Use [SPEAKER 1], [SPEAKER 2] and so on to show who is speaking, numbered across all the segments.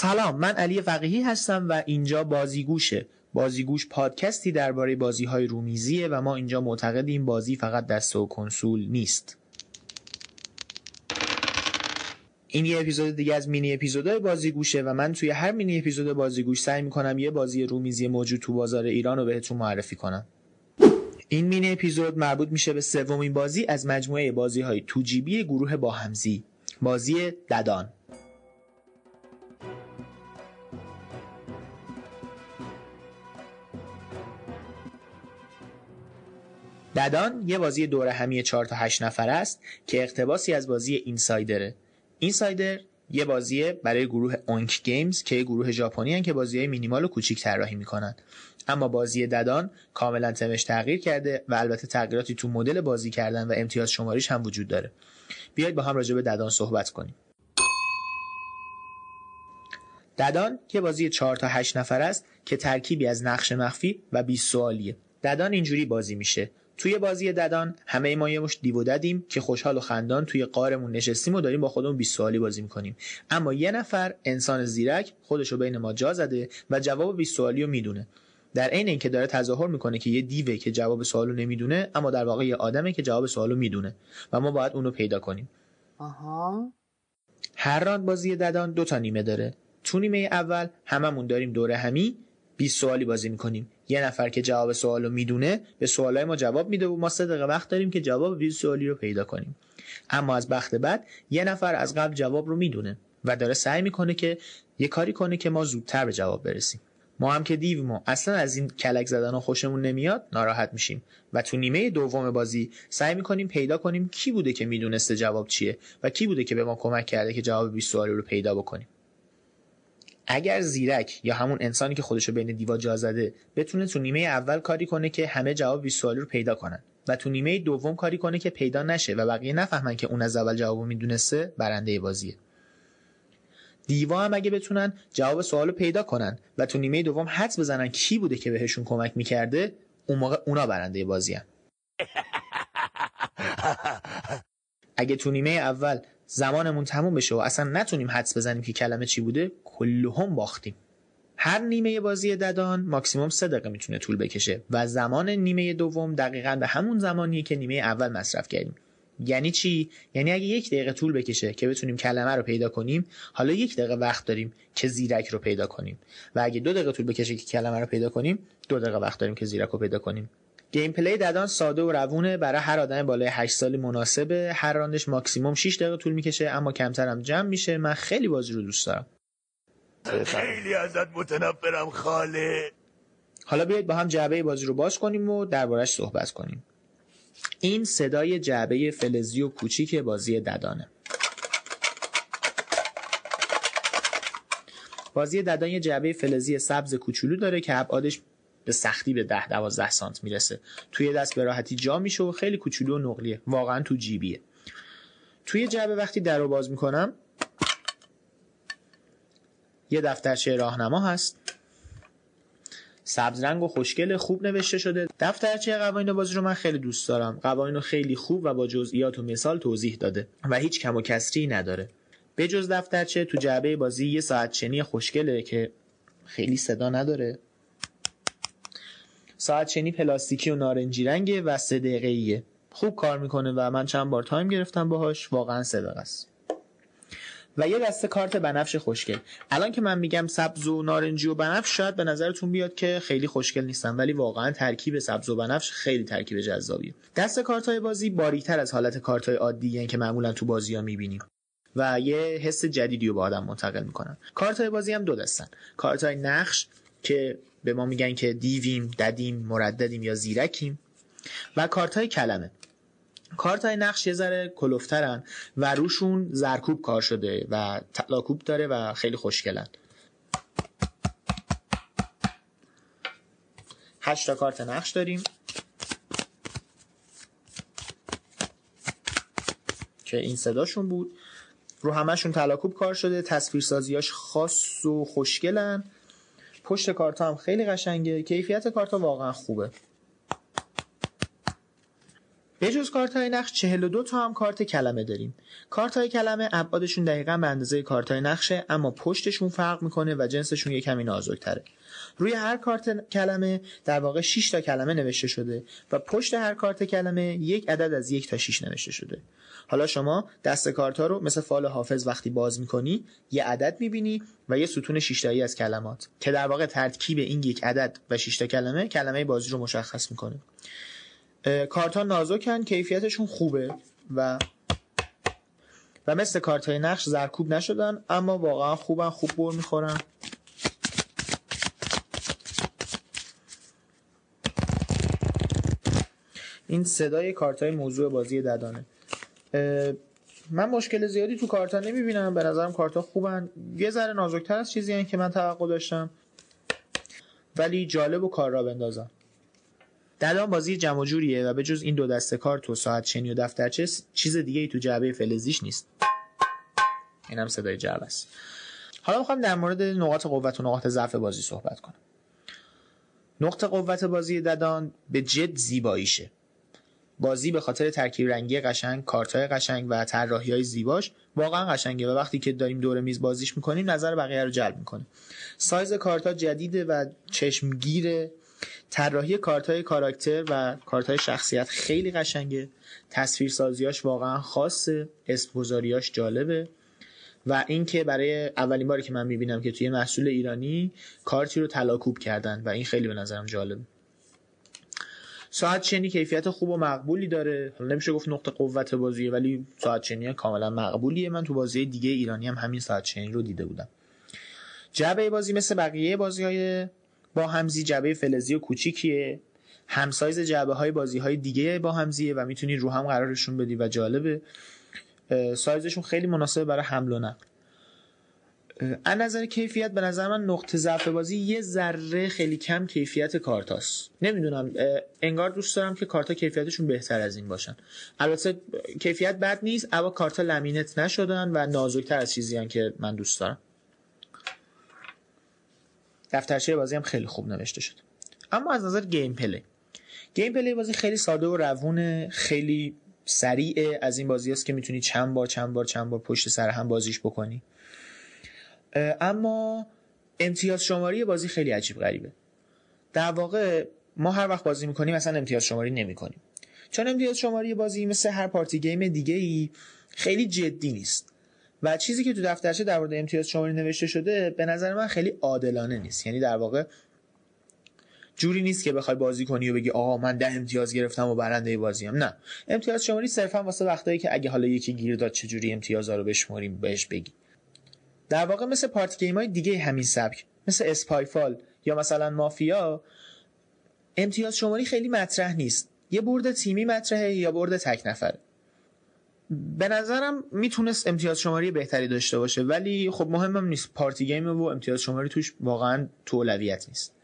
[SPEAKER 1] سلام من علی فقیهی هستم و اینجا بازیگوشه. بازیگوش پادکستی درباره بازی های رومیزیه و ما اینجا معتقدیم بازی فقط دست و کنسول نیست. این یه اپیزود دیگه از مینی اپیزودهای بازیگوشه و من توی هر مینی اپیزود بازیگوش سعی می‌کنم یه بازی رومیزی موجود تو بازار ایران رو بهتون معرفی کنم. این مینی اپیزود مربوط میشه به سومین بازی از مجموعه بازی های تو جیبی گروه با همزی. بازی ددان. ددان یه بازی دوره همی 4 تا 8 نفر است که اقتباسی از بازی اینسایدره. اینسایدر یه بازیه برای گروه اونک گیمز که یه گروه ژاپنی که بازی های مینیمال و کوچیک طراحی می‌کنن. اما بازی ددان کاملا تمش تغییر کرده و البته تغییراتی تو مدل بازی کردن و امتیاز شماریش هم وجود داره. بیایید با هم راجع به ددان صحبت کنیم. ددان یه بازی 4 تا 8 نفر است که ترکیبی از نقش مخفی و 20 سوالیه ددان اینجوری بازی میشه. توی بازی ددان همه ما یه مش دیو ددیم که خوشحال و خندان توی قارمون نشستیم و داریم با خودمون 20 سوالی بازی می‌کنیم. اما یه نفر انسان زیرک خودشو بین ما جا زده و جواب 20 سوالی رو می‌دونه. در عین اینکه داره تظاهر می‌کنه که یه دیوه که جواب سوالو نمی‌دونه اما در واقع یه آدمه که جواب سوالو می‌دونه و ما باید اونو پیدا کنیم.
[SPEAKER 2] آها.
[SPEAKER 1] هر راند بازی ددان دو تا نیمه داره. تو نیمه اول هممون داریم دوره همی 20 سوالی بازی می‌کنیم. یه نفر که جواب سوال رو می‌دونه به سوالای ما جواب میده و ما سه دقیقه وقت داریم که جواب 20 سوالی رو پیدا کنیم. اما از بخت بعد یه نفر از قبل جواب رو می‌دونه و داره سعی می‌کنه که یه کاری کنه که ما زودتر به جواب برسیم. ما هم که دیویم و اصلا از این کلک زدن و خوشمون نمیاد ناراحت میشیم. و تو نیمه دوم بازی سعی می‌کنیم پیدا کنیم کی بوده که می‌دونسته جواب چیه و کی بوده که به ما کمک کرده که جواب 20 سوالی رو پیدا بکنیم. اگر زیرک یا همون انسانی که خودشو بین دیوا جا زده بتونه تو نیمه اول کاری کنه که همه جواب 20 سوالی رو پیدا کنن و تو نیمه دوم کاری کنه که پیدا نشه و بقیه نفهمن که اون از اول جوابو می‌دونسته برنده بازیه دیوا هم اگه بتونن جواب سوالو پیدا کنن و تو نیمه دوم حدس بزنن کی بوده که بهشون کمک می‌کرده اون موقع اونا برنده بازی هم. اگه تو نیمه اول زمانمون تموم بشه و اصلا نتونیم حدس بزنیم که کلمه چی بوده کلهم باختیم. هر نیمه بازی ددان ماکسیموم سه دقیقه می‌تونه طول بکشه و زمان نیمه دوم دقیقا به همون زمانیه که نیمه اول مصرف کردیم. یعنی چی؟ یعنی اگه یک دقیقه طول بکشه که بتونیم کلمه رو پیدا کنیم حالا یک دقیقه وقت داریم که زیرک رو پیدا کنیم. و اگه دو دقیقه طول بکشه که کلمه رو پیدا کنیم دو دقیقه وقت داریم که زیرک رو پیدا کنیم. gameplay ددان ساده و روونه. برای هر آدم بالای 8 سالی مناسبه. هر راندش ماکسیموم 6 دقیقه طول می‌کشه اما کمتر هم جمع میشه. من خیلی بازی رو دوست دارم.
[SPEAKER 3] خیلی ازت متنفرم خاله.
[SPEAKER 1] حالا بیایید با هم جعبه بازی رو باز کنیم و دربارش صحبت کنیم. این صدای جعبه فلزی و کوچیک بازی ددانه. بازی ددان یه جعبه فلزی سبز کوچولو داره که ابعادش به سختی به 10 12 سانت می‌رسه. توی دست به راحتی جا میشه و خیلی کوچولو و نقلیه. واقعا تو جیبیه. توی جعبه وقتی در رو باز می‌کنم یه دفترچه راهنما هست. سبز رنگ و خوشگل خوب نوشته شده. دفترچه قوانین بازی رو من خیلی دوست دارم. قوانین رو خیلی خوب و با جزئیات و مثال توضیح داده و هیچ کم و کسری نداره. به جز دفترچه تو جعبه بازی یه ساعت شنی خوشگله که خیلی صدا نداره. ساعت شنی پلاستیکی و نارنجی رنگه و سه دقیقه خوب کار می‌کنه و من چند بار time گرفتم باهاش. واقعا صدق است و یه دسته کارت بنفش خوشگل. الان که من میگم سبز و نارنجی و بنفش شاید به نظرتون بیاد که خیلی خوشگل نیستن ولی واقعا ترکیب سبز و بنفش خیلی ترکیب جذابیه. دست کارت های بازی باریکتر از حالت کارت های عادی که معمولا تو بازی ها می‌بینیم. و یه حس جدیدی رو با آدم منتقل می‌کنن. کارت های بازی هم دو دستن. کارت های نقش که به ما میگن که دیویم ددیم مرددیم یا زیرکیم. و کارت های کلمه. کارت های نقش یه ذره کلوفترن و روشون زرکوب کار شده و تلاکوب داره و خیلی خوشگلن. هشت تا کارت نقش داریم. که این صداشون بود. رو همشون تلاکوب کار شده تصویرسازیاش خاص و خوشگلن. پشت کارت هم خیلی قشنگه. کیفیت کارت واقعا خوبه. به جز کارت های نقش 42 تا هم کارت کلمه داریم. کارت های کلمه ابعادشون دقیقا به اندازه کارت های نقشه اما پشتشون فرق می‌کنه و جنسشون یه کمی نازکتره. روی هر کارت کلمه در واقع 6 تا کلمه نوشته شده و پشت هر کارت کلمه یک عدد از یک تا 6 نوشته شده. حالا شما دست کارت ها رو مثل فال حافظ وقتی باز می‌کنی یه عدد می‌بینی و یه ستون 6 تایی از کلمات که در واقع ترکیب این یک عدد و 6 تا کلمه کلمه بازی رو مشخص می‌کنه. کارت ها نازکن کیفیتشون خوبه و و مثل کارت های نقش زرکوب نشدن اما واقعا خوبن خوب بر می‌خورن. این صدای کارت های موضوع بازی ددانه. من مشکل زیادی تو کارتا نمی‌بینم به نظرم کارتا خوبن. یه ذره نازکتر از چیزی که من توقع داشتم. ولی جالب و کار را بندازم. ددان بازی جمع جوریه و به جز این دو دسته کارت و ساعت چنی و دفترچه چیز دیگه ای تو جعبه فلزیش نیست. این هم صدای جعبه است. حالا می‌خوام در مورد نقاط قوت و نقاط ضعف بازی صحبت کنم. نقطه قوت بازی ددان به جد زیباییشه. بازی به خاطر ترکیب رنگی قشنگ کارتای قشنگ و طراحی های زیباش واقعا قشنگه و وقتی که داریم دور میز بازیش می‌کنیم نظر بقیه رو جلب می‌کنه. سایز کارتا جدیده و چشمگیره. طراحی کارت های کاراکتر و کارت های شخصیت خیلی قشنگه. تصویر سازیاش واقعا خاصه. اسم گذاریاش جالبه. و اینکه برای اولین باری که من می‌بینم که توی محصول ایرانی کارتی رو تلاکوب کردن و این خیلی به نظرم جالبه ساعت چنی کیفیت خوب و مقبولی داره. حالا نمیشه گفت نقطه قوت بازیه ولی ساعت چنی کاملا مقبولیه. من تو بازی دیگه ایرانی هم همین ساعت چنی رو دیده بودم. جعبه بازی مثل بقیه بازی های با همزی جعبه فلزی و کوچیکیه. همسایز جعبه های بازی های دیگه با همزیه و می‌تونی رو هم قرارشون بدی و جالبه. سایزشون خیلی مناسب برای حمل و نقل. از نظر کیفیت به نظر من نقطه ضعف بازی یه ذره خیلی کم کیفیت کارتاست. نمی‌دونم انگار دوست دارم که کارتا کیفیتشون بهتر از این باشن. البته کیفیت بد نیست اما کارتا لمینت نشدن و نازکتر از چیزی که من دوست دارم. دفترچه بازی هم خیلی خوب نوشته شده اما از نظر gameplay gameplay بازی خیلی ساده و روونه خیلی سریعه. از این بازی‌هاست که می‌تونی چند بار چند بار چند بار پشت سر هم بازیش بکنی. اما امتیاز شماری بازی خیلی عجیب غریبه. در واقع ما هر وقت بازی می‌کنیم مثلا امتیاز شماری نمی‌کنیم. چون امتیاز شماری بازی مثل هر پارتی گیم دیگه ای خیلی جدی نیست. و چیزی که تو دفترچه در مورد امتیاز شماری نوشته شده به نظر من خیلی عادلانه نیست. یعنی در واقع جوری نیست که بخوای بازی کنی و بگی آقا من ده امتیاز گرفتم و برنده بازیم. نه. امتیاز شماری صرفا واسه وقتایی که اگه حالا یکی گیر داد چجوری امتیازا رو بشماریم بهش بگی. در واقع مثل party game های دیگه همین سبک مثل Spyfall یا مثلا مافیا امتیاز شماری خیلی مطرح نیست. یه برد تیمی مطرحه یا برد تک نفره. به نظرم می‌تونست امتیاز شماری بهتری داشته باشه ولی خب مهمم نیست. party game و امتیاز شماری توش واقعا تو اولویت نیست.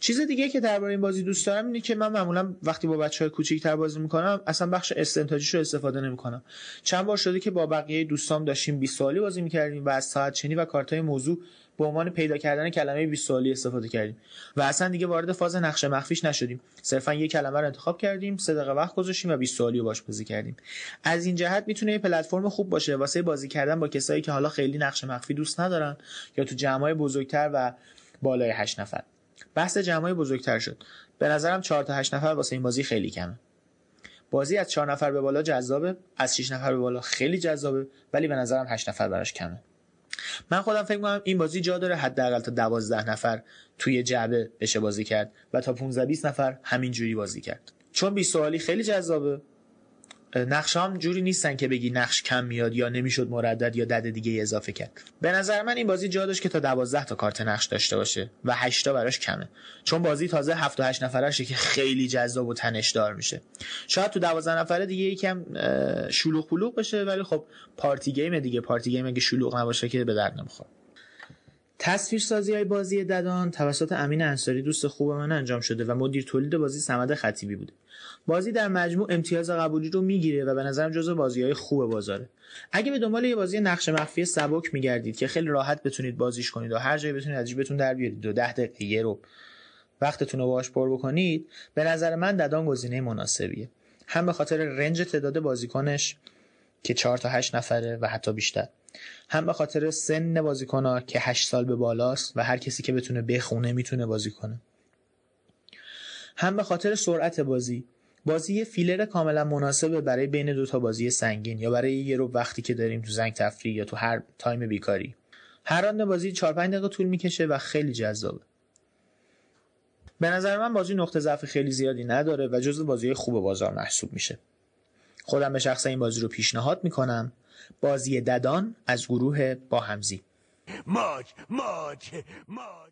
[SPEAKER 1] چیز دیگه که درباره این بازی دوست دارم اینه که من معمولا وقتی با بچه های کوچیک‌تر بازی می‌کنم اصلا بخش استنتاجیش رو استفاده نمی‌کنم. چند بار شده که با بقیه دوستام داشتیم 20 سوالی بازی می‌کردیم و از ساعت چنی و کارتای موضوع به عنوان پیدا کردن کلمه 20 سوالی استفاده کردیم. و اصلا دیگه وارد فاز نقش مخفیش نشدیم. صرفا یک کلمه رو انتخاب کردیم سه دقیقه وقت گذاشتیم و 20 سوالی رو باش بازی کردیم. از این جهت می‌تونه یه پلتفرم خوب باشه. واسه بازی کردن با کسایی که حالا خیلی نقش مخفی دوست ندارن یا تو جمعای بزرگتر و بالای 8 نفر. بحث جمعای بزرگتر شد. به نظرم 4 تا 8 نفر واسه این بازی خیلی کمه. بازی از 4 نفر به بالا جذابه از 6 نفر به بالا خیلی جذابه ولی به نظرم 8 نفر براش کمه. من خودم فکر می‌کنم این بازی جا داره حداقل تا 12 نفر توی جعبه بشه بازی کرد و تا 15 20 نفر همینجوری بازی کرد. چون 20 سوالی خیلی جذابه. نقش هم جوری نیستن که بگی نقش کم میاد یا نمی‌شد مردد یا دد دیگه اضافه کرد. به نظر من این بازی جا داشت که تا 12 تا کارت نقش داشته باشه و 8 تا براش کمه. چون بازی تازه 7 و 8 نفرشه که خیلی جذاب و تنشدار میشه. شاید تو 12 نفره دیگه یکم شلوغ پلوغ بشه ولی خب پارتی گیم دیگه. پارتی گیم اگه شلوغ نباشه که به درد نمی‌خوره. تصویر سازی های بازی ددان توسط امین انصاری دوست خوب من انجام شده و مدیر تولید بازی سمد خطیبی بوده. بازی در مجموع امتیاز قبولی رو می‌گیره و به نظرم جزو بازی های خوب بازاره. اگه به دنبال یه بازی نقش مخفی سبک میگردید که خیلی راحت بتونید بازیش کنید و هر جایی بتونید ازش بتون در بیارید دو ده دقیقه یه رو وقتتون رو باش پر بکنید به نظر من ددان گزینه مناسبیه. هم به خاطر رنج تعداد بازیکنش که 4 تا 8 نفره و حتی بیشتر. هم به خاطر سن بازیکن که 8 سال به بالاست و هر کسی که بتونه بخونه می‌تونه بازی کنه. هم به خاطر سرعت بازی. بازی یه فیلر کاملا مناسبه برای بین دو تا بازی سنگین یا برای یه رو وقتی که داریم تو زنگ تفریح یا تو هر تایم بیکاری. هر راند بازی 4 5 دقیقه طول می‌کشه و خیلی جذابه. به نظر من بازی نقطه ضعف خیلی زیادی نداره و جزو بازی خوب بازار محسوب میشه. خودم به شخص این بازی رو پیشنهاد می‌کنم. بازی ددان از گروه با همزی.
[SPEAKER 3] ماج ماج ماج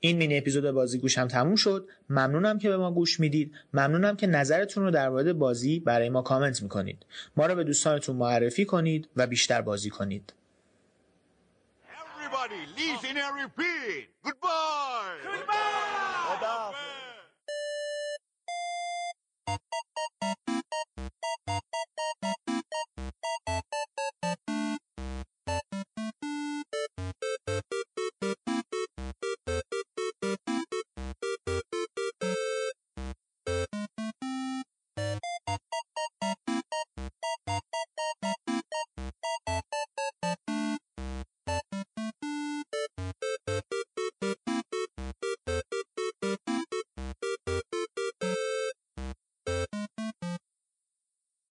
[SPEAKER 1] این مینی اپیزود بازی گوش هم تموم شد. ممنونم که به ما گوش می‌دید. ممنونم که نظرتون رو در مورد بازی برای ما کامنت می‌کنید. ما رو به دوستانتون معرفی کنید و بیشتر بازی کنید.
[SPEAKER 3] Everybody, listen and repeat. Goodbye. Goodbye.